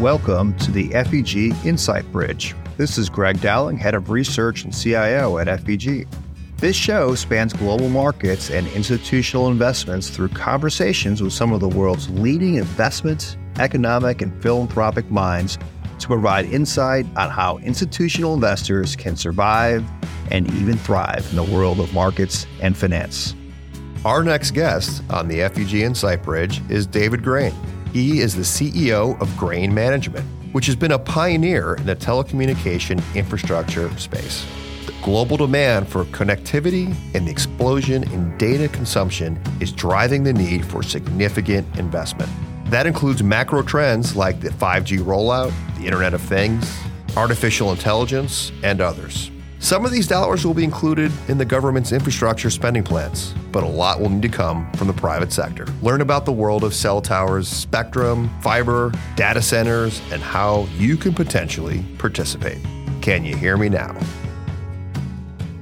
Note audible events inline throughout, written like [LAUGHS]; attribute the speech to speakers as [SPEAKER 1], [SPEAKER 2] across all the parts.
[SPEAKER 1] welcome to the FEG Insight Bridge. This is Greg Dowling, Head of Research and CIO at FEG. This show spans global markets and institutional investments through conversations with some of the world's leading investment, economic, and philanthropic minds to provide insight on how institutional investors can survive and even thrive in the world of markets and finance.
[SPEAKER 2] Our next guest on the FEG Insight Bridge is David Grain. He is the CEO of Grain Management, which has been a pioneer in the telecommunication infrastructure space. The global demand for connectivity and the explosion in data consumption is driving the need for significant investment. That includes macro trends like the 5G rollout, the Internet of Things, artificial intelligence, and others. Some of these dollars will be included in the government's infrastructure spending plans, but a lot will need to come from the private sector. Learn about the world of cell towers, spectrum, fiber, data centers, and how you can potentially participate. Can you hear me now?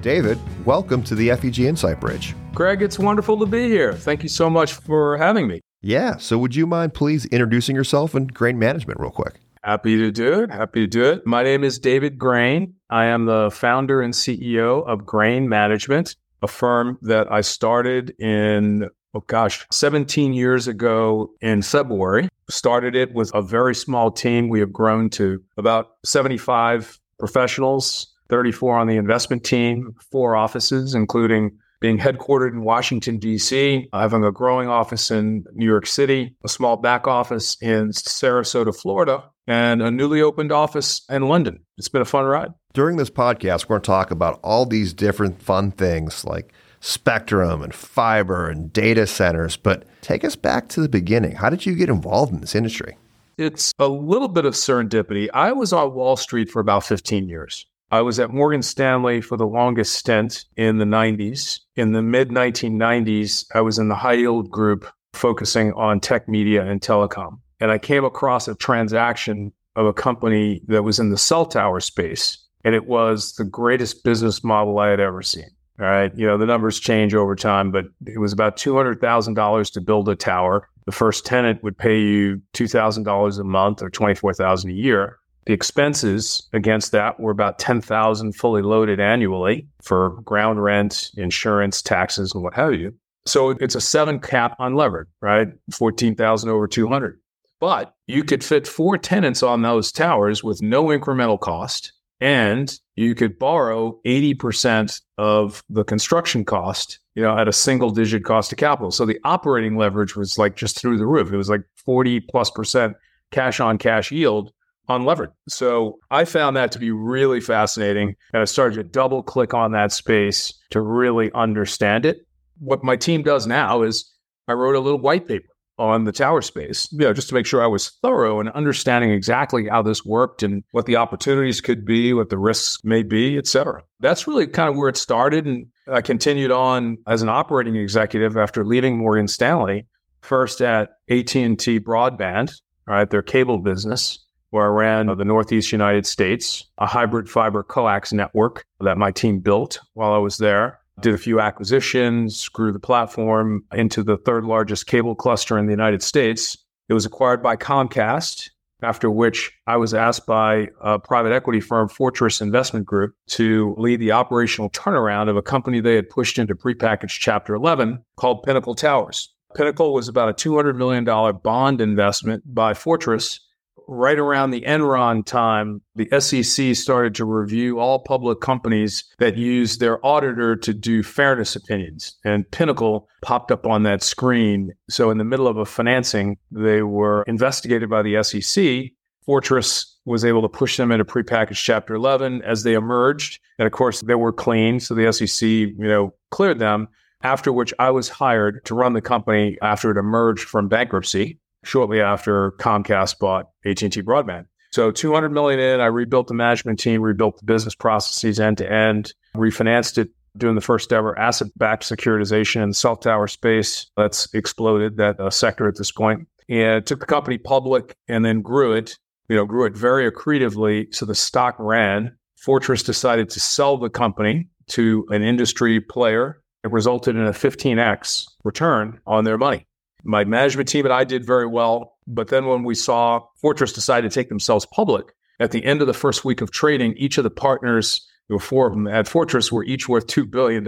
[SPEAKER 2] David, welcome to the FEG Insight Bridge.
[SPEAKER 3] Greg, it's wonderful to be here. Thank you so much for having me.
[SPEAKER 2] Yeah, so would you mind please introducing yourself and grain management real quick?
[SPEAKER 3] Happy to do it. Happy to do it. My name is David Grain. I am the founder and CEO of Grain Management, a firm that I started in, oh gosh, 17 years ago in February. Started it with a very small team. We have grown to about 75 professionals, 34 on the investment team, four offices, including being headquartered in Washington, D.C., having a growing office in New York City, a small back office in Sarasota, Florida, and a newly opened office in London. It's been a fun ride.
[SPEAKER 2] During this podcast, we're going to talk about all these different fun things like spectrum and fiber and data centers. But take us back to the beginning. How did you get involved in this industry?
[SPEAKER 3] It's a little bit of serendipity. I was on Wall Street for about 15 years. I was at Morgan Stanley for the longest stint in the 90s. In the mid 1990s, I was in the high yield group focusing on tech media and telecom. And I came across a transaction of a company that was in the cell tower space. And it was the greatest business model I had ever seen. All right. You know, the numbers change over time, but it was about $200,000 to build a tower. The first tenant would pay you $2,000 a month or $24,000 a year. The expenses against that were about 10,000 fully loaded annually for ground rent, insurance, taxes, and what have you. So it's a seven cap unlevered, right? 14,000 over 200. But you could fit four tenants on those towers with no incremental cost. And you could borrow 80% of the construction cost, you know, at a single digit cost of capital. So the operating leverage was like just through the roof. It was like 40 plus percent cash on cash yield unlevered. So I found that to be really fascinating. And I started to double click on that space to really understand it. What my team does now is I wrote a little white paper on the tower space, you know, just to make sure I was thorough and understanding exactly how this worked and what the opportunities could be, what the risks may be, et cetera. That's really kind of where it started. And I continued on as an operating executive after leaving Morgan Stanley, first at AT&T Broadband, right, their cable business, where I ran the Northeast United States, a hybrid fiber coax network that my team built while I was there. Did a few acquisitions, grew the platform into the third largest cable cluster in the United States. It was acquired by Comcast, after which I was asked by a private equity firm, Fortress Investment Group, to lead the operational turnaround of a company they had pushed into prepackaged Chapter 11 called Pinnacle Towers. Pinnacle was about a $200 million bond investment by Fortress right around the Enron time, the SEC started to review all public companies that use their auditor to do fairness opinions. And Pinnacle popped up on that screen. So, in the middle of a financing, they were investigated by the SEC. Fortress was able to push them into prepackaged Chapter 11 as they emerged. And of course, they were clean. So the SEC, you know, cleared them. After which I was hired to run the company after it emerged from bankruptcy shortly after Comcast bought AT&T Broadband. So 200 million in, I rebuilt the management team, rebuilt the business processes end to end, refinanced it doing the first ever asset-backed securitization in the cell tower space. That's exploded that uh, sector at this point. And took the company public and then grew it, you know, grew it very accretively. So the stock ran. Fortress decided to sell the company to an industry player. It resulted in a 15x return on their money. My management team and I did very well. But then when we saw Fortress decide to take themselves public, at the end of the first week of trading, each of the partners, there were four of them at Fortress, were each worth $2 billion.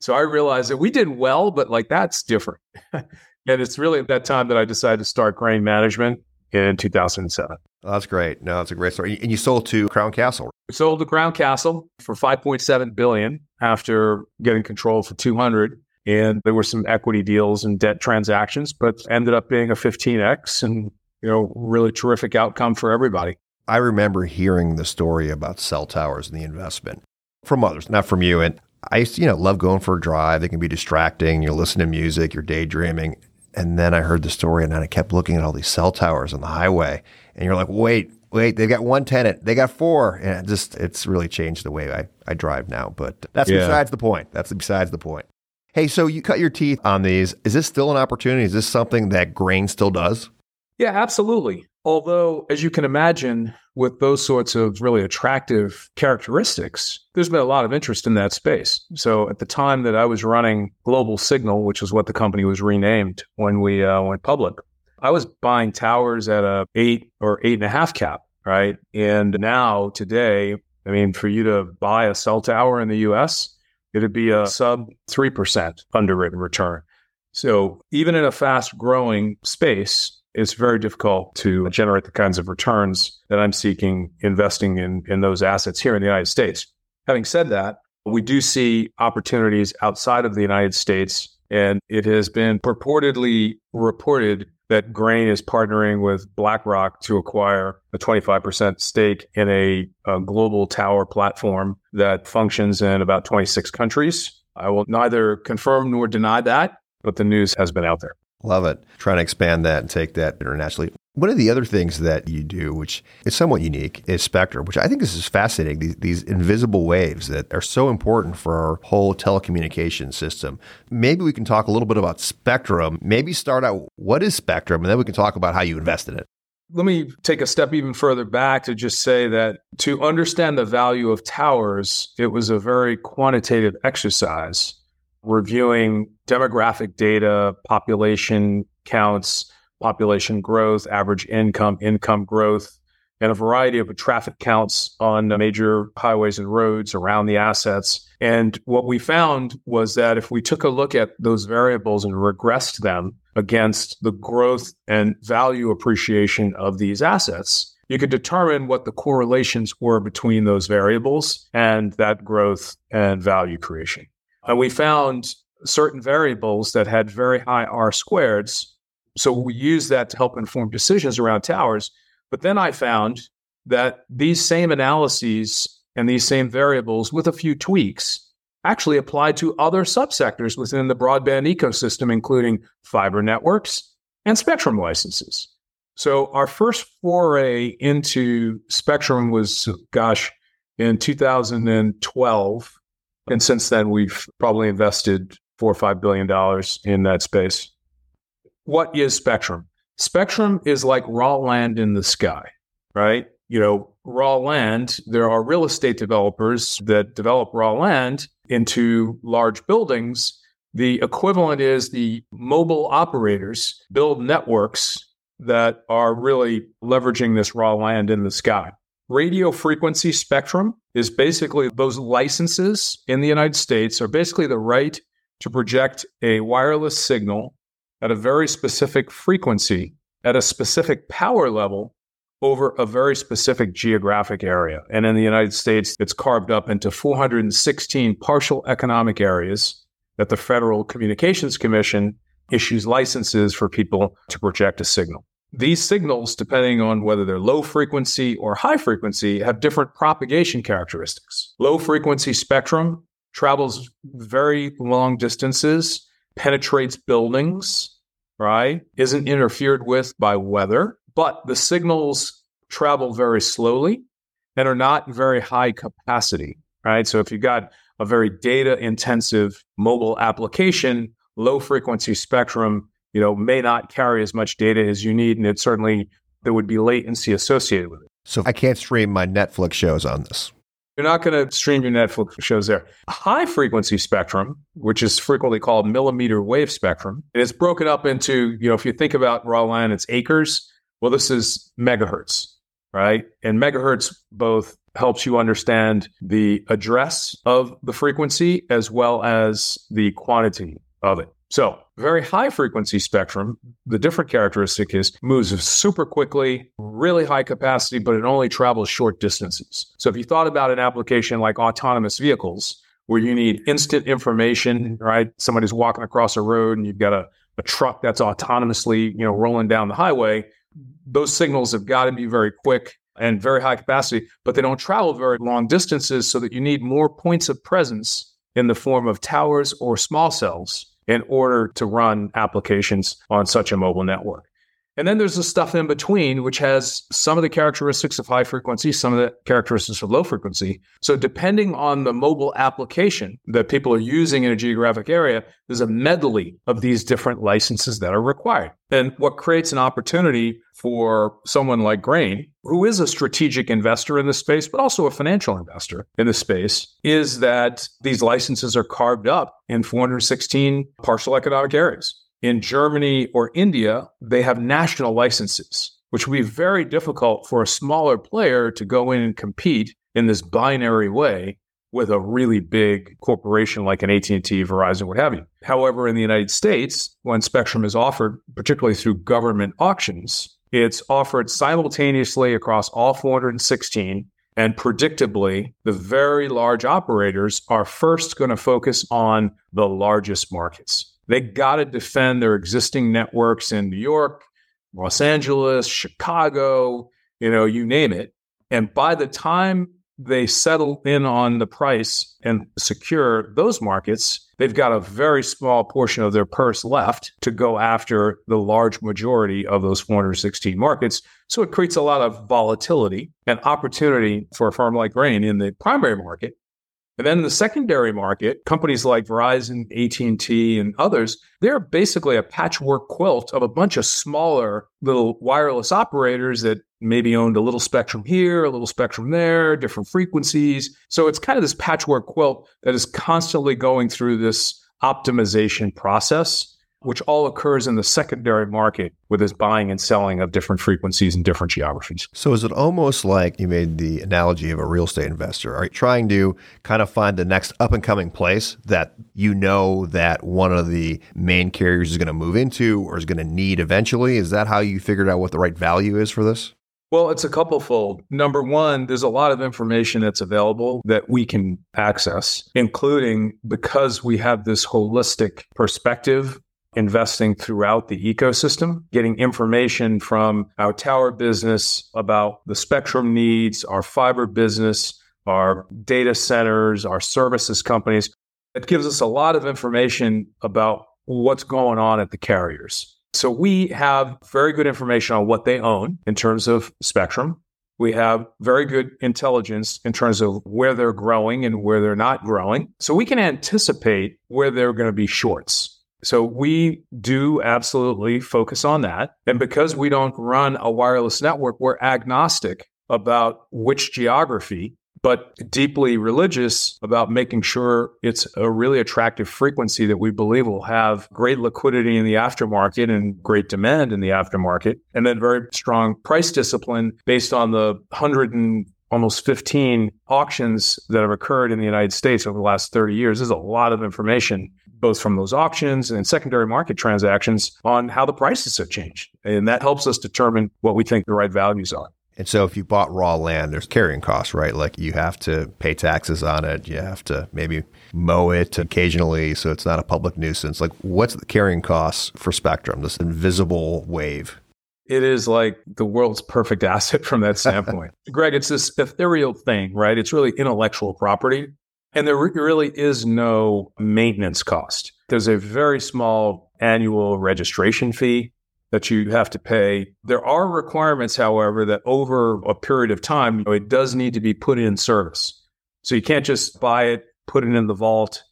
[SPEAKER 3] So I realized that we did well, but like that's different. [LAUGHS] and it's really at that time that I decided to start Grain Management in 2007.
[SPEAKER 2] Oh, that's great. No, that's a great story. And you sold to Crown Castle.
[SPEAKER 3] We sold to Crown Castle for 5.7 billion after getting control for 200. And there were some equity deals and debt transactions, but ended up being a 15x and you know really terrific outcome for everybody.
[SPEAKER 2] I remember hearing the story about cell towers and the investment from others, not from you. And I used to, you know, love going for a drive. They can be distracting. You're listening to music, you're daydreaming. And then I heard the story and then I kept looking at all these cell towers on the highway. And you're like, wait, wait, they've got one tenant, they got four. And it just, it's really changed the way I, I drive now. But that's yeah. besides the point. That's besides the point. Hey, so you cut your teeth on these. Is this still an opportunity? Is this something that grain still does?
[SPEAKER 3] Yeah, absolutely. Although, as you can imagine, with those sorts of really attractive characteristics, there's been a lot of interest in that space. So, at the time that I was running Global Signal, which is what the company was renamed when we uh, went public, I was buying towers at a eight or eight and a half cap, right? And now, today, I mean, for you to buy a cell tower in the U.S., it'd be a sub three percent underwritten return. So, even in a fast growing space, it's very difficult to generate the kinds of returns that I'm seeking investing in, in those assets here in the United States. Having said that, we do see opportunities outside of the United States, and it has been purportedly reported that Grain is partnering with BlackRock to acquire a 25% stake in a, a, global tower platform that functions in about 26 countries. I will neither confirm nor deny that, but the news has been out there.
[SPEAKER 2] Love it. Trying to expand that and take that internationally. One of the other things that you do, which is somewhat unique, is spectrum, which I think this is fascinating. These, these invisible waves that are so important for our whole telecommunication system. Maybe we can talk a little bit about spectrum. Maybe start out what is spectrum, and then we can talk about how you invest in it.
[SPEAKER 3] Let me take a step even further back to just say that to understand the value of towers, it was a very quantitative exercise reviewing demographic data, population counts, population growth, average income, income growth, and a variety of traffic counts on major highways and roads around the assets. And what we found was that if we took a look at those variables and regressed them against the growth and value appreciation of these assets, you could determine what the correlations were between those variables and that growth and value creation. And we found certain variables that had very high R squareds. So we use that to help inform decisions around towers. But then I found that these same analyses and these same variables, with a few tweaks, actually applied to other subsectors within the broadband ecosystem, including fiber networks and spectrum licenses. So our first foray into spectrum was, gosh, in 2012 and since then, we've probably invested four or five billion dollars in that space. What is spectrum? Spectrum is like raw land in the sky, right? You know, raw land, there are real estate developers that develop raw land into large buildings. The equivalent is the mobile operators build networks that are really leveraging this raw land in the sky. Radio frequency spectrum is basically those licenses in the United States are basically the right to project a wireless signal at a very specific frequency at a specific power level over a very specific geographic area. And in the United States, it's carved up into 416 partial economic areas that the Federal Communications Commission issues licenses for people to project a signal. These signals, depending on whether they're low frequency or high frequency, have different propagation characteristics. Low frequency spectrum travels very long distances, penetrates buildings, right? Isn't interfered with by weather, but the signals travel very slowly and are not very high capacity, right? So if you've got a very data intensive mobile application, low frequency spectrum you know, may not carry as much data as you need. And it certainly, there would be latency associated with it.
[SPEAKER 2] So I can't stream my Netflix shows on this.
[SPEAKER 3] You're not going to stream your Netflix shows there. High frequency spectrum, which is frequently called millimeter wave spectrum, and it's broken up into, you know, if you think about raw land, it's acres. Well, this is megahertz, right? And megahertz both helps you understand the address of the frequency as well as the quantity of it. So, very high frequency spectrum, the different characteristic is moves super quickly, really high capacity, but it only travels short distances. So, if you thought about an application like autonomous vehicles, where you need instant information, right? Somebody's walking across a road and you've got a, a truck that's autonomously, you know, rolling down the highway. Those signals have got to be very quick and very high capacity, but they don't travel very long distances so that you need more points of presence in the form of towers or small cells in order to run applications on such a mobile network. And then there's the stuff in between, which has some of the characteristics of high frequency, some of the characteristics of low frequency. So, depending on the mobile application that people are using in a geographic area, there's a medley of these different licenses that are required. And what creates an opportunity for someone like Grain, who is a strategic investor in the space, but also a financial investor in the space, is that these licenses are carved up in 416 partial economic areas. In Germany or India, they have national licenses, which would be very difficult for a smaller player to go in and compete in this binary way with a really big corporation like an AT&T, Verizon, what have you. However, in the United States, when spectrum is offered, particularly through government auctions, it's offered simultaneously across all 416 and predictably, the very large operators are first going to focus on the largest markets. They got to defend their existing networks in New York, Los Angeles, Chicago, you know, you name it. And by the time they settle in on the price and secure those markets, they've got a very small portion of their purse left to go after the large majority of those 416 markets. So it creates a lot of volatility and opportunity for a firm like Grain in the primary market and then in the secondary market, companies like Verizon, AT&T, and others, they're basically a patchwork quilt of a bunch of smaller little wireless operators that maybe owned a little spectrum here, a little spectrum there, different frequencies. So it's kind of this patchwork quilt that is constantly going through this optimization process which all occurs in the secondary market with this buying and selling of different frequencies and different geographies.
[SPEAKER 2] So is it almost like you made the analogy of a real estate investor? Are you trying to kind of find the next up and coming place that you know that one of the main carriers is going to move into or is going to need eventually? Is that how you figured out what the right value is for this?
[SPEAKER 3] Well, it's a couple fold. Number one, there's a lot of information that's available that we can access, including because we have this holistic perspective investing throughout the ecosystem, getting information from our tower business about the spectrum needs, our fiber business, our data centers, our services companies. It gives us a lot of information about what's going on at the carriers. So we have very good information on what they own in terms of spectrum. We have very good intelligence in terms of where they're growing and where they're not growing. So we can anticipate where they're going to be shorts. So we do absolutely focus on that. And because we don't run a wireless network, we're agnostic about which geography, but deeply religious about making sure it's a really attractive frequency that we believe will have great liquidity in the aftermarket and great demand in the aftermarket. And then very strong price discipline based on the 100 and almost 15 auctions that have occurred in the United States over the last 30 years. There's a lot of information both from those auctions and secondary market transactions on how the prices have changed. And that helps us determine what we think the right values are.
[SPEAKER 2] And so if you bought raw land, there's carrying costs, right? Like you have to pay taxes on it. You have to maybe mow it occasionally so it's not a public nuisance. Like what's the carrying costs for Spectrum, this invisible wave?
[SPEAKER 3] It is like the world's perfect [LAUGHS] asset from that standpoint. Greg, it's this ethereal thing, right? It's really intellectual property. And there really is no maintenance cost. There's a very small annual registration fee that you have to pay. There are requirements, however, that over a period of time, it does need to be put in service. So you can't just buy it, put it in the vault,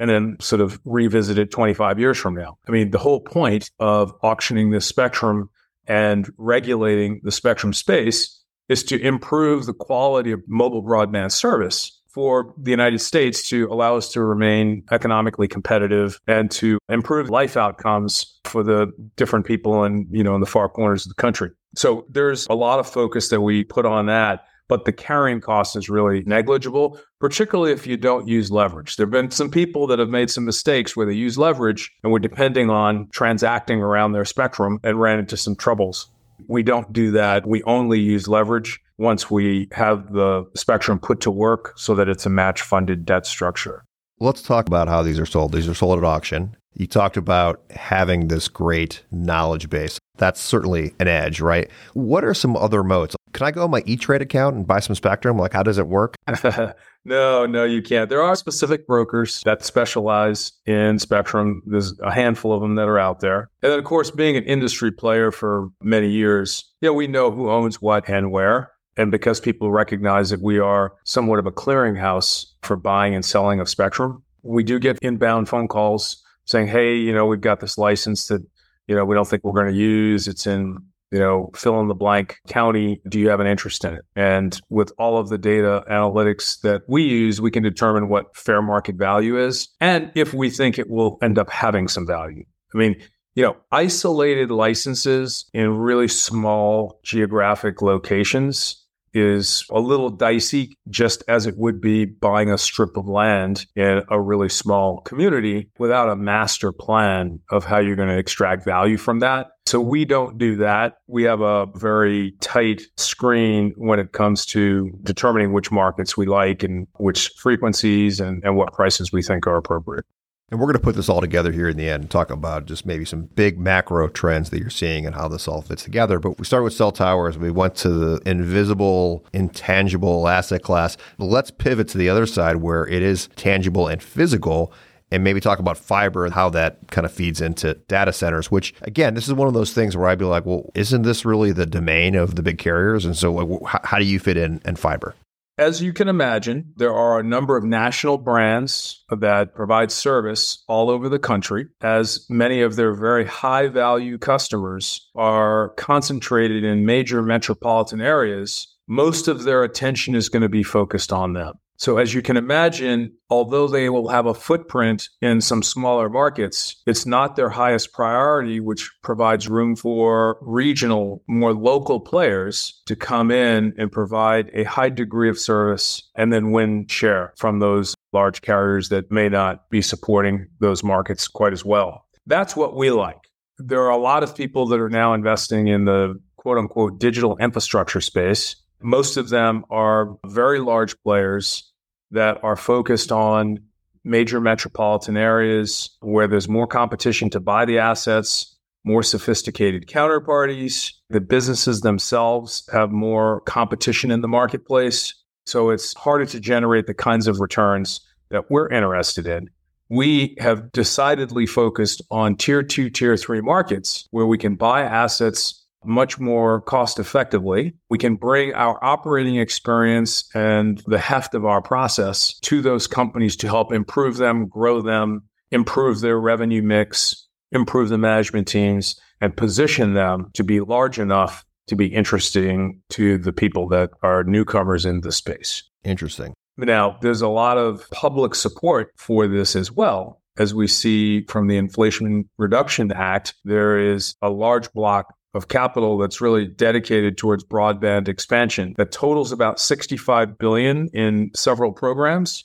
[SPEAKER 3] and then sort of revisit it 25 years from now. I mean, the whole point of auctioning this spectrum and regulating the spectrum space is to improve the quality of mobile broadband service for the United States to allow us to remain economically competitive and to improve life outcomes for the different people in, you know, in the far corners of the country. So there's a lot of focus that we put on that but the carrying cost is really negligible, particularly if you don't use leverage. There have been some people that have made some mistakes where they use leverage and were depending on transacting around their spectrum and ran into some troubles. We don't do that. We only use leverage once we have the spectrum put to work so that it's a match funded debt structure.
[SPEAKER 2] Let's talk about how these are sold. These are sold at auction. You talked about having this great knowledge base. That's certainly an edge, right? What are some other modes? Can I go on my E Trade account and buy some Spectrum? Like, how does it work? [LAUGHS]
[SPEAKER 3] no, no, you can't. There are specific brokers that specialize in Spectrum. There's a handful of them that are out there. And then, of course, being an industry player for many years, yeah, you know, we know who owns what and where. And because people recognize that we are somewhat of a clearinghouse for buying and selling of Spectrum, we do get inbound phone calls saying, hey, you know, we've got this license that, you know, we don't think we're going to use. It's in, you know, fill in the blank county. Do you have an interest in it? And with all of the data analytics that we use, we can determine what fair market value is and if we think it will end up having some value. I mean, you know, isolated licenses in really small geographic locations is a little dicey, just as it would be buying a strip of land in a really small community without a master plan of how you're going to extract value from that. So we don't do that. We have a very tight screen when it comes to determining which markets we like and which frequencies and, and what prices we think are appropriate.
[SPEAKER 2] And we're going to put this all together here in the end and talk about just maybe some big macro trends that you're seeing and how this all fits together. But we start with cell towers. We went to the invisible, intangible asset class. Let's pivot to the other side where it is tangible and physical and maybe talk about fiber and how that kind of feeds into data centers, which again, this is one of those things where I'd be like, well, isn't this really the domain of the big carriers? And so how do you fit in and fiber?
[SPEAKER 3] As you can imagine, there are a number of national brands that provide service all over the country, as many of their very high value customers are concentrated in major metropolitan areas. Most of their attention is going to be focused on them. So, as you can imagine, although they will have a footprint in some smaller markets, it's not their highest priority, which provides room for regional, more local players to come in and provide a high degree of service and then win share from those large carriers that may not be supporting those markets quite as well. That's what we like. There are a lot of people that are now investing in the quote unquote digital infrastructure space. Most of them are very large players that are focused on major metropolitan areas where there's more competition to buy the assets, more sophisticated counterparties. The businesses themselves have more competition in the marketplace. So it's harder to generate the kinds of returns that we're interested in. We have decidedly focused on tier two, tier three markets where we can buy assets much more cost effectively. We can bring our operating experience and the heft of our process to those companies to help improve them, grow them, improve their revenue mix, improve the management teams, and position them to be large enough to be interesting to the people that are newcomers in the space.
[SPEAKER 2] Interesting.
[SPEAKER 3] Now, there's a lot of public support for this as well. As we see from the Inflation Reduction Act, there is a large block of capital that's really dedicated towards broadband expansion that totals about 65 billion in several programs.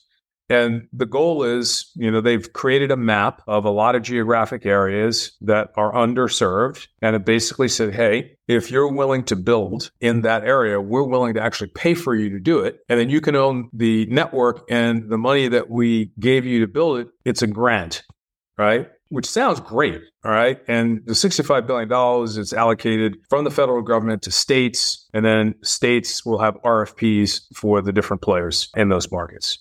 [SPEAKER 3] And the goal is you know they've created a map of a lot of geographic areas that are underserved. And it basically said hey if you're willing to build in that area we're willing to actually pay for you to do it. And then you can own the network and the money that we gave you to build it it's a grant right which sounds great. All right. And the $65 billion is allocated from the federal government to states, and then states will have RFPs for the different players in those markets.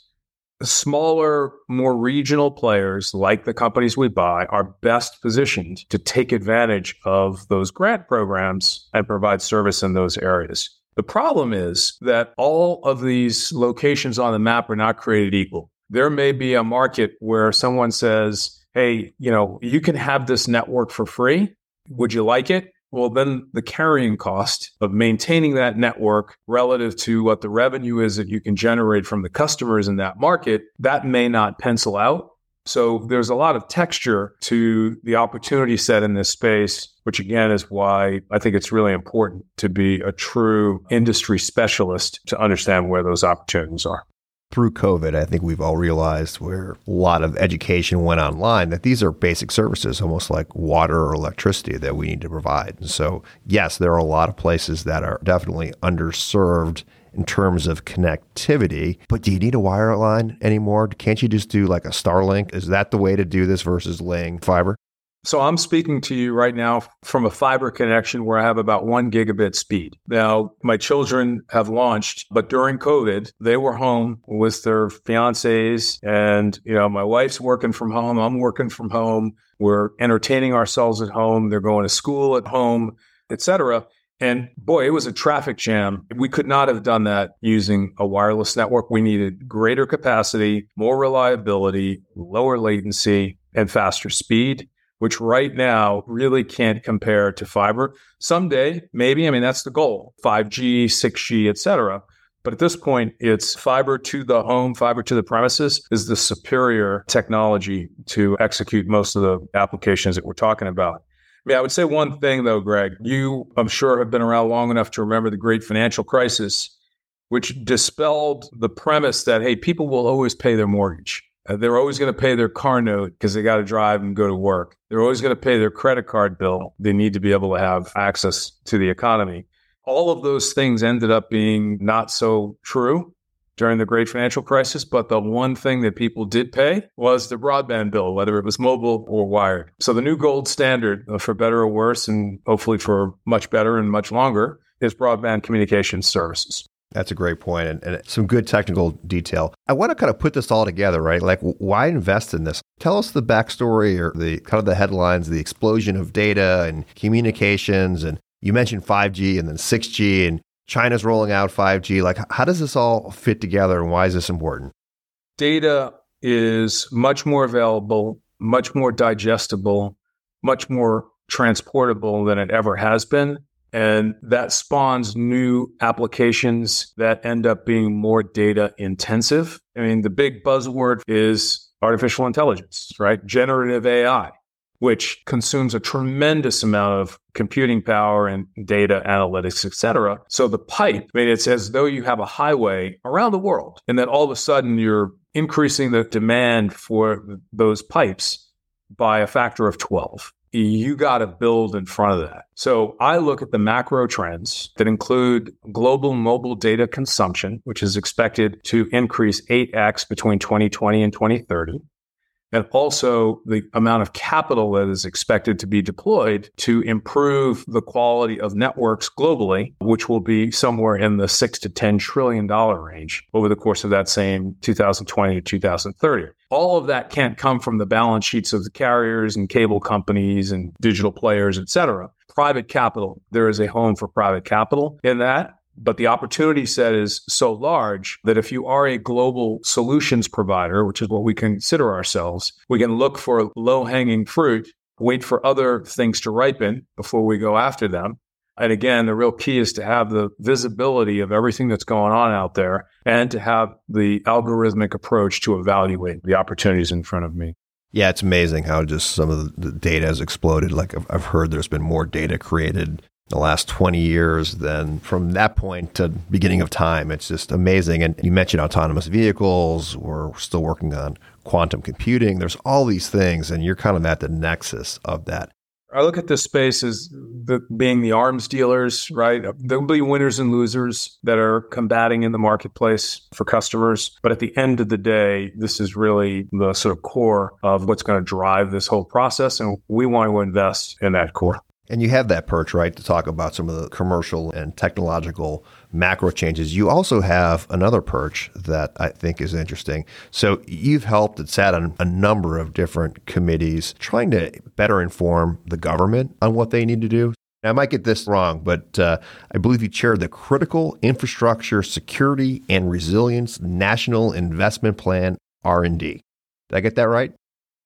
[SPEAKER 3] Smaller, more regional players, like the companies we buy, are best positioned to take advantage of those grant programs and provide service in those areas. The problem is that all of these locations on the map are not created equal. There may be a market where someone says, hey, you know, you can have this network for free. Would you like it? well, then the carrying cost of maintaining that network relative to what the revenue is that you can generate from the customers in that market, that may not pencil out. So there's a lot of texture to the opportunity set in this space, which again is why I think it's really important to be a true industry specialist to understand where those opportunities are
[SPEAKER 2] through COVID, I think we've all realized where a lot of education went online that these are basic services, almost like water or electricity that we need to provide. And so, yes, there are a lot of places that are definitely underserved in terms of connectivity. But do you need a wireline anymore? Can't you just do like a Starlink? Is that the way to do this versus laying fiber?
[SPEAKER 3] So I'm speaking to you right now from a fiber connection where I have about one gigabit speed. Now, my children have launched, but during COVID, they were home with their fiancés and, you know, my wife's working from home. I'm working from home. We're entertaining ourselves at home. They're going to school at home, etc. And boy, it was a traffic jam. We could not have done that using a wireless network. We needed greater capacity, more reliability, lower latency, and faster speed which right now really can't compare to fiber. Someday, maybe, I mean, that's the goal 5G, 6G, et cetera. But at this point, it's fiber to the home, fiber to the premises is the superior technology to execute most of the applications that we're talking about. I mean, I would say one thing though, Greg. You, I'm sure, have been around long enough to remember the great financial crisis, which dispelled the premise that, hey, people will always pay their mortgage. Uh, they're always going to pay their car note because they got to drive and go to work. They're always going to pay their credit card bill. They need to be able to have access to the economy. All of those things ended up being not so true during the great financial crisis. But the one thing that people did pay was the broadband bill, whether it was mobile or wired. So the new gold standard, uh, for better or worse, and hopefully for much better and much longer, is broadband communication services.
[SPEAKER 2] That's a great point and, and, some good technical detail. I want to kind of put this all together, right? Like, why invest in this? Tell us the backstory or the kind of the headlines, the explosion of data and communications. And you mentioned 5G and then 6G and China's rolling out 5G. Like, how does this all fit together and why is this important?
[SPEAKER 3] Data is much more available, much more digestible, much more transportable than it ever has been. And that spawns new applications that end up being more data intensive. I mean, the big buzzword is artificial intelligence, right? Generative AI, which consumes a tremendous amount of computing power and data analytics, et cetera. So the pipe, I mean, it's as though you have a highway around the world, and then all of a sudden you're increasing the demand for those pipes by a factor of 12 you got to build in front of that. So I look at the macro trends that include global mobile data consumption, which is expected to increase 8x between 2020 and 2030 and also the amount of capital that is expected to be deployed to improve the quality of networks globally, which will be somewhere in the six to ten trillion dollar range over the course of that same 2020 to 2030. All of that can't come from the balance sheets of the carriers and cable companies and digital players, et cetera. Private capital, there is a home for private capital in that. But the opportunity set is so large that if you are a global solutions provider, which is what we consider ourselves, we can look for low hanging fruit, wait for other things to ripen before we go after them. And again, the real key is to have the visibility of everything that's going on out there and to have the algorithmic approach to evaluate the opportunities in front of me.
[SPEAKER 2] Yeah, it's amazing how just some of the data has exploded. Like I've heard there's been more data created the last 20 years then from that point to beginning of time it's just amazing and you mentioned autonomous vehicles we're still working on quantum computing there's all these things and you're kind of at the nexus of that
[SPEAKER 3] I look at this space as the, being the arms dealers, right? There'll be winners and losers that are combating in the marketplace for customers. But at the end of the day, this is really the sort of core of what's going to drive this whole process. And we want to invest in that core.
[SPEAKER 2] And you have that perch, right, to talk about some of the commercial and technological macro changes. You also have another perch that I think is interesting. So you've helped and sat on a number of different committees trying to better inform the government on what they need to do. I might get this wrong, but uh, I believe you chaired the Critical Infrastructure Security and Resilience National Investment Plan R&D. Did I get that right?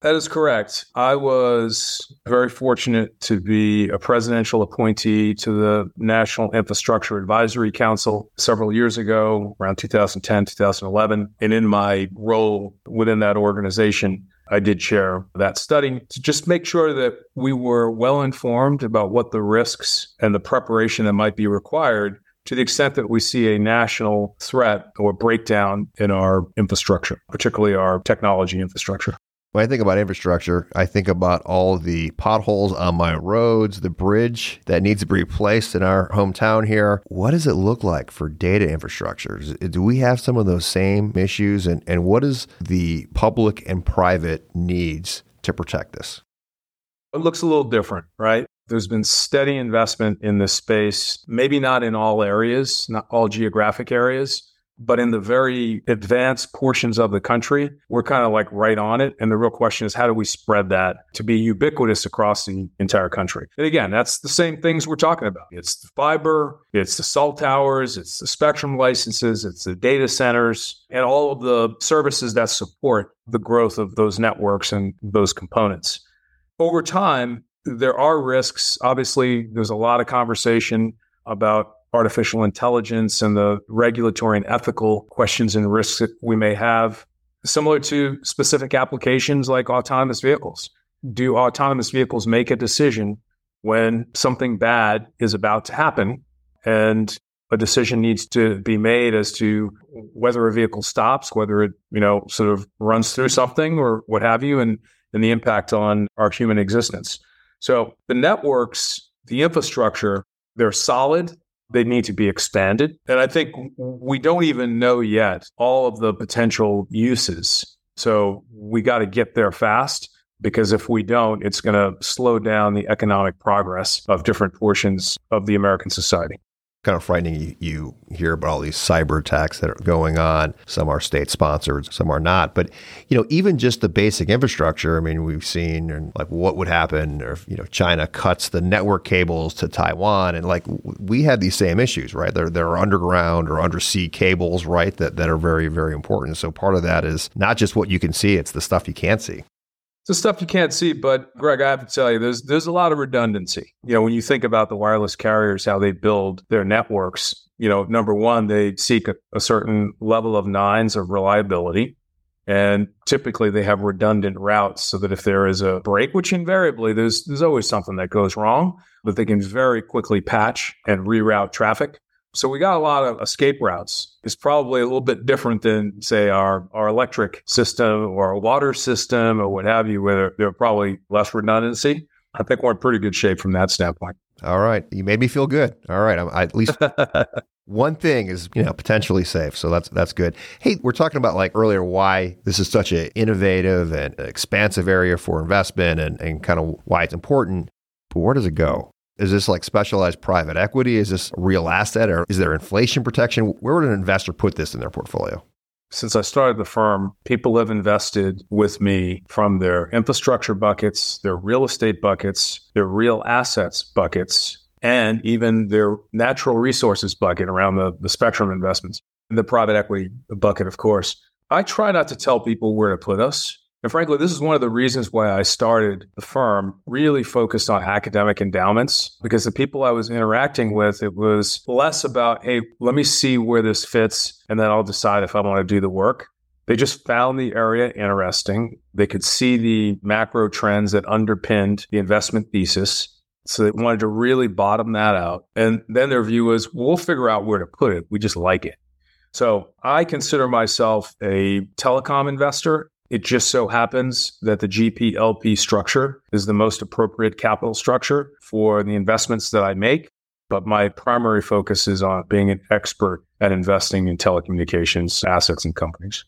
[SPEAKER 3] That is correct. I was very fortunate to be a presidential appointee to the National Infrastructure Advisory Council several years ago, around 2010, 2011. And in my role within that organization, I did chair that study to just make sure that we were well informed about what the risks and the preparation that might be required to the extent that we see a national threat or breakdown in our infrastructure, particularly our technology infrastructure.
[SPEAKER 2] When I think about infrastructure, I think about all the potholes on my roads, the bridge that needs to be replaced in our hometown here. What does it look like for data infrastructure? Do we have some of those same issues? And, and what is the public and private needs to protect this?
[SPEAKER 3] It looks a little different, right? There's been steady investment in this space, maybe not in all areas, not all geographic areas, but in the very advanced portions of the country, we're kind of like right on it. And the real question is, how do we spread that to be ubiquitous across the entire country? And again, that's the same things we're talking about. It's the fiber, it's the cell towers, it's the spectrum licenses, it's the data centers, and all of the services that support the growth of those networks and those components. Over time, there are risks. Obviously, there's a lot of conversation about artificial intelligence and the regulatory and ethical questions and risks that we may have, similar to specific applications like autonomous vehicles. Do autonomous vehicles make a decision when something bad is about to happen and a decision needs to be made as to whether a vehicle stops, whether it, you know, sort of runs through something or what have you, and, and the impact on our human existence. So the networks, the infrastructure, they're solid they need to be expanded. And I think we don't even know yet all of the potential uses. So we got to get there fast because if we don't, it's going to slow down the economic progress of different portions of the American society
[SPEAKER 2] kind of frightening. You, you, hear about all these cyber attacks that are going on. Some are state sponsored, some are not. But you know, even just the basic infrastructure. I mean, we've seen and like what would happen if you know China cuts the network cables to Taiwan, and like we have these same issues, right? There there are underground or undersea cables, right? That that are very very important. So part of that is not just what you can see; it's the stuff you can't see
[SPEAKER 3] the stuff you can't see. But Greg, I have to tell you, there's there's a lot of redundancy. You know, when you think about the wireless carriers, how they build their networks, you know, number one, they seek a, a certain level of nines of reliability. And typically they have redundant routes so that if there is a break, which invariably there's there's always something that goes wrong, but they can very quickly patch and reroute traffic. So we got a lot of escape routes. It's probably a little bit different than, say, our, our electric system or our water system or what have you, where there are probably less redundancy. I think we're in pretty good shape from that standpoint.
[SPEAKER 2] All right. You made me feel good. All right. I'm, I, at least [LAUGHS] one thing is, you know, potentially safe. So that's that's good. Hey, we're talking about like earlier why this is such an innovative and expansive area for investment and, and kind of why it's important. But where does it go? Is this like specialized private equity? Is this real asset or is there inflation protection? Where would an investor put this in their portfolio?
[SPEAKER 3] Since I started the firm, people have invested with me from their infrastructure buckets, their real estate buckets, their real assets buckets, and even their natural resources bucket around the, the spectrum investments, the private equity bucket, of course. I try not to tell people where to put us and frankly, this is one of the reasons why I started the firm, really focused on academic endowments, because the people I was interacting with, it was less about, hey, let me see where this fits, and then I'll decide if I want to do the work. They just found the area interesting. They could see the macro trends that underpinned the investment thesis. So they wanted to really bottom that out. And then their view was, we'll figure out where to put it. We just like it. So I consider myself a telecom investor it just so happens that the GPLP structure is the most appropriate capital structure for the investments that I make. But my primary focus is on being an expert at investing in telecommunications assets and companies.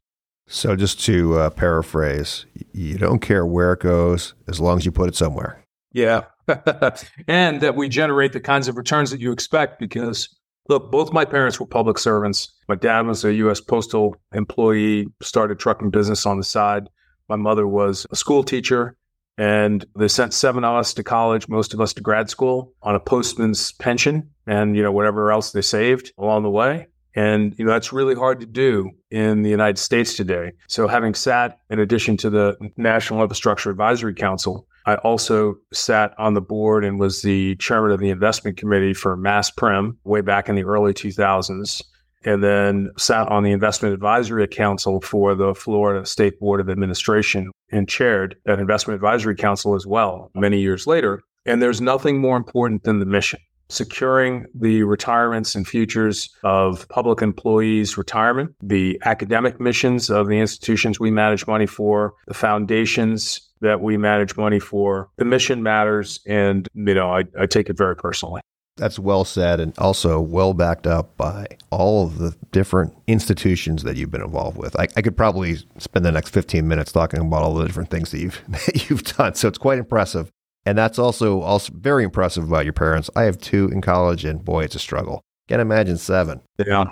[SPEAKER 2] So, just to uh, paraphrase, you don't care where it goes as long as you put it somewhere.
[SPEAKER 3] Yeah. [LAUGHS] and that we generate the kinds of returns that you expect because Look, both my parents were public servants. My dad was a U.S. postal employee, started trucking business on the side. My mother was a school teacher, and they sent seven of us to college, most of us to grad school on a postman's pension and you know whatever else they saved along the way. And you know that's really hard to do in the United States today. So having sat in addition to the National Infrastructure Advisory Council, I also sat on the board and was the chairman of the investment committee for MassPrim way back in the early 2000s and then sat on the investment advisory council for the Florida State Board of Administration and chaired that investment advisory council as well many years later. And there's nothing more important than the mission. Securing the retirements and futures of public employees' retirement, the academic missions of the institutions we manage money for, the foundations that we manage money for. The mission matters, and you know I, I take it very personally.
[SPEAKER 2] That's well said and also well backed up by all of the different institutions that you've been involved with. I, I, could probably spend the next 15 minutes talking about all the different things that you've [LAUGHS] that you've done. So it's quite impressive. And that's also also very impressive about your parents. I have two in college and boy, it's a struggle. Can't imagine seven.
[SPEAKER 3] Yeah.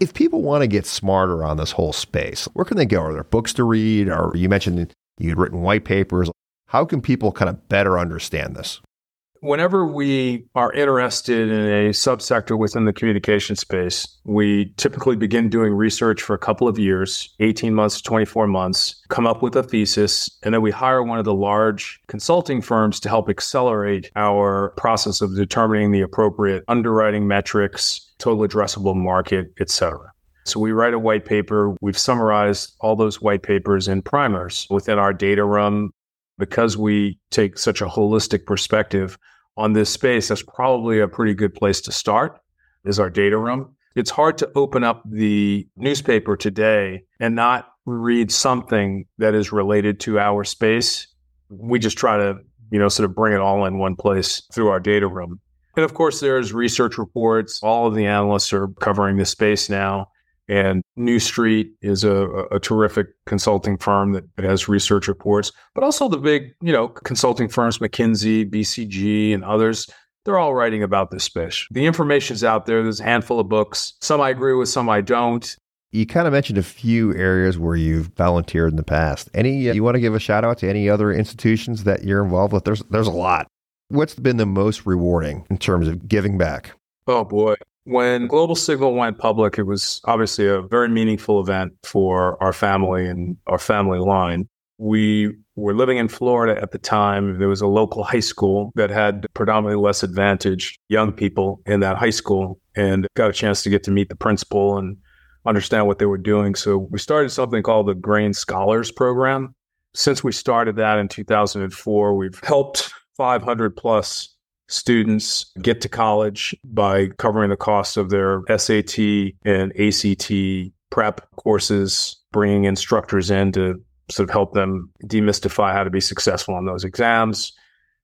[SPEAKER 2] If people want to get smarter on this whole space, where can they go? Are there books to read? Or you mentioned you'd written white papers. How can people kind of better understand this?
[SPEAKER 3] Whenever we are interested in a subsector within the communication space, we typically begin doing research for a couple of years 18 months, 24 months, come up with a thesis, and then we hire one of the large consulting firms to help accelerate our process of determining the appropriate underwriting metrics, total addressable market, et cetera. So we write a white paper. We've summarized all those white papers in primers within our data room. Because we take such a holistic perspective, on this space, that's probably a pretty good place to start is our data room. It's hard to open up the newspaper today and not read something that is related to our space. We just try to, you know, sort of bring it all in one place through our data room. And of course, there's research reports. All of the analysts are covering this space now. And New Street is a, a, terrific consulting firm that has research reports, but also the big, you know, consulting firms, McKinsey, BCG, and others. They're all writing about this fish. The information's out there. There's a handful of books. Some I agree with, some I don't.
[SPEAKER 2] You kind of mentioned a few areas where you've volunteered in the past. Any uh, you want to give a shout out to any other institutions that you're involved with? There's there's a lot. What's been the most rewarding in terms of giving back?
[SPEAKER 3] Oh boy. When Global Signal went public, it was obviously a very meaningful event for our family and our family line. We were living in Florida at the time. There was a local high school that had predominantly less advantaged young people in that high school and got a chance to get to meet the principal and understand what they were doing. So we started something called the Grain Scholars Program. Since we started that in 2004, we've helped 500 plus students get to college by covering the cost of their SAT and ACT prep courses, bringing instructors in to sort of help them demystify how to be successful on those exams,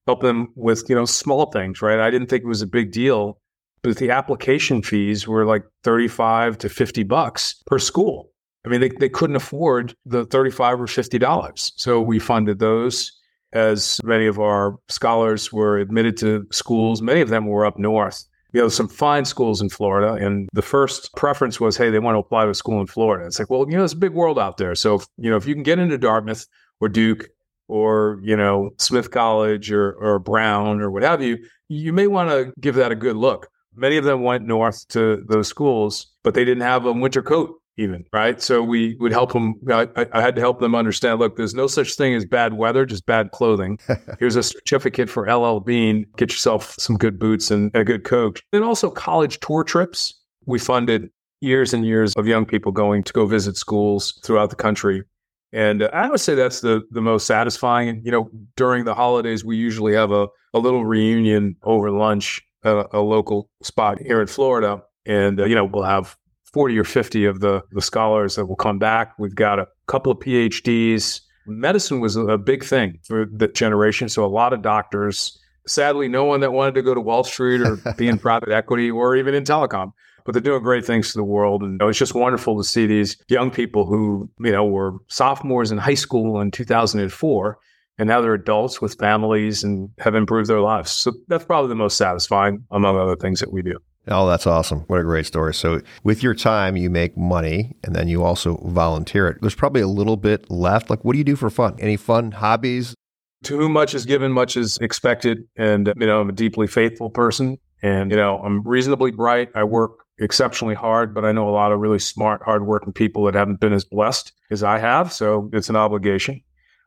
[SPEAKER 3] help them with, you know, small things, right? I didn't think it was a big deal, but the application fees were like 35 to 50 bucks per school. I mean, they, they couldn't afford the 35 or $50. So we funded those as many of our scholars were admitted to schools. Many of them were up north. You know, some fine schools in Florida. And the first preference was, hey, they want to apply to a school in Florida. It's like, well, you know, it's a big world out there. So, if, you know, if you can get into Dartmouth or Duke or, you know, Smith College or, or Brown or what have you, you may want to give that a good look. Many of them went north to those schools, but they didn't have a winter coat even right? So we would help them I, I, had to help them understand look there's no such thing as bad weather just bad clothing. [LAUGHS] Here's a certificate for L.L. Bean get yourself some good boots and a good coat and also college tour trips. We funded years and years of young people going to go visit schools throughout the country. And uh, i would say that's the the most satisfying. You know during the holidays we usually have a, a little reunion over lunch at a, a local spot here in florida. And uh, you know we'll have 40 or 50 of the, the scholars that will come back. We've got a couple of PhDs. Medicine was a big thing for the generation. So a lot of doctors, sadly, no one that wanted to go to Wall Street or be in [LAUGHS] private equity or even in telecom. But they're doing great things to the world. And it's just wonderful to see these young people who, you know, were sophomores in high school in 2004 and now they're adults with families and have improved their lives. So that's probably the most satisfying among other things that we do.
[SPEAKER 2] Oh, that's awesome. What a great story. So, with your time, you make money and then you also volunteer it. There's probably a little bit left. Like, what do you do for fun? Any fun hobbies?
[SPEAKER 3] To whom much is given, much is expected. And, you know, I'm a deeply faithful person and, you know, I'm reasonably bright. I work exceptionally hard, but I know a lot of really smart, hardworking people that haven't been as blessed as I have. So it's an obligation.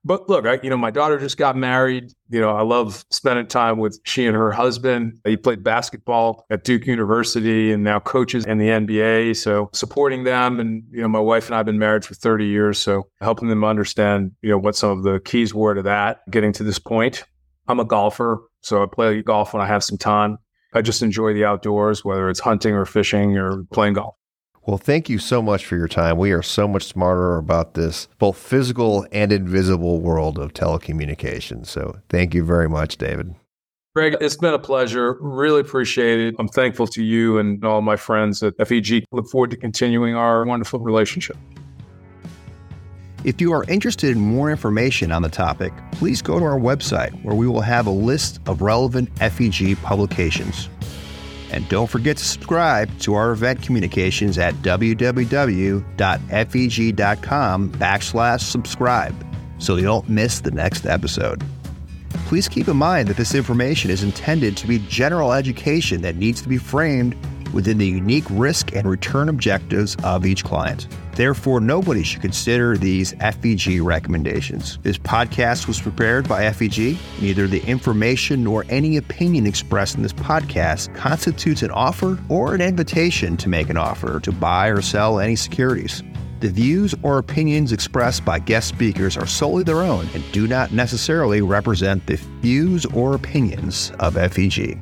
[SPEAKER 3] But look, I, you know, my daughter just got married. You know, I love spending time with she and her husband. He played basketball at Duke University and now coaches in the NBA. So supporting them. And, you know, my wife and I have been married for 30 years. So helping them understand, you know, what some of the keys were to that, getting to this point. I'm a golfer. So I play golf when I have some time. I just enjoy the outdoors, whether it's hunting or fishing or playing golf.
[SPEAKER 2] Well, thank you so much for your time. We are so much smarter about this both physical and invisible world of telecommunications. So thank you very much, David.
[SPEAKER 3] Greg, it's been a pleasure. Really appreciate it. I'm thankful to you and all my friends at FEG. Look forward to continuing our wonderful relationship.
[SPEAKER 1] If you are interested in more information on the topic, please go to our website where we will have a list of relevant FEG publications. And don't forget to subscribe to our event communications at www.feg.com backslash subscribe so you don't miss the next episode. Please keep in mind that this information is intended to be general education that needs to be framed within the unique risk and return objectives of each client. Therefore, nobody should consider these FEG recommendations. This podcast was prepared by FEG. Neither the information nor any opinion expressed in this podcast constitutes an offer or an invitation to make an offer to buy or sell any securities. The views or opinions expressed by guest speakers are solely their own and do not necessarily represent the views or opinions of FEG.